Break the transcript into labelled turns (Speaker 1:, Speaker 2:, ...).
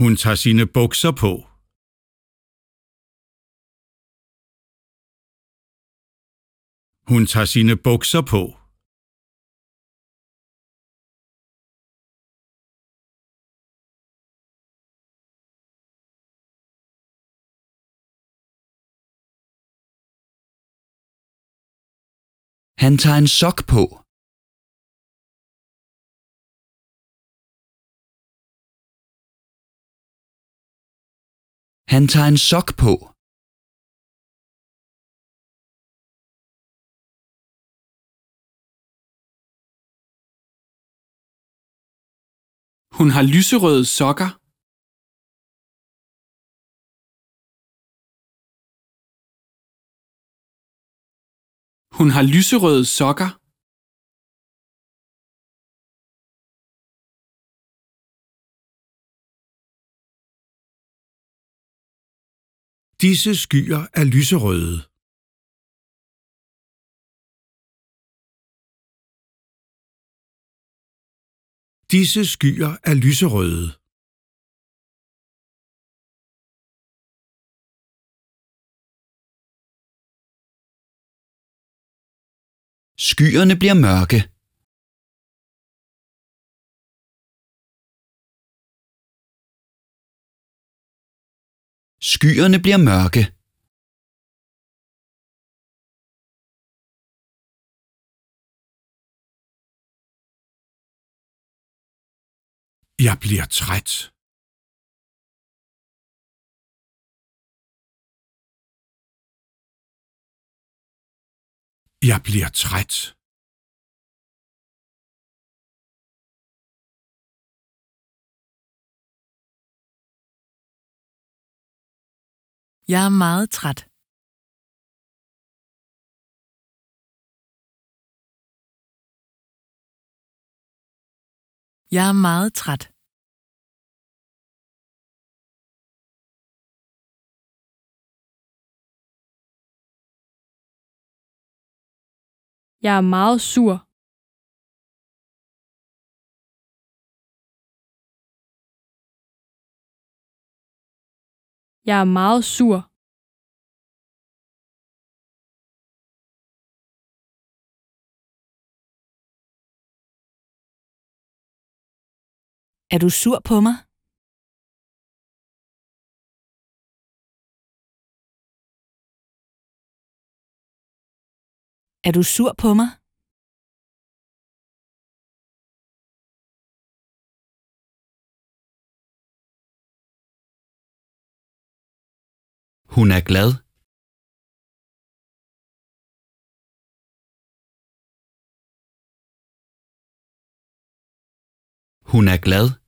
Speaker 1: Hun tager sine bukser på. Hun tager sine bukser på.
Speaker 2: Han tager en sok på. Han tager en sok på.
Speaker 3: Hun har lyserøde sokker. Hun har lyserøde sokker.
Speaker 1: Disse skyer er lyserøde. Disse skyer er lyserøde.
Speaker 2: Skyerne bliver mørke. Skyerne bliver mørke.
Speaker 1: Jeg bliver træt. Jeg bliver træt.
Speaker 4: Jeg er meget træt. Jeg er meget træt.
Speaker 5: Jeg er meget sur. Jeg er meget sur.
Speaker 4: Er du sur på mig? Er du sur på mig?
Speaker 2: Hun er glad. Hun er glad.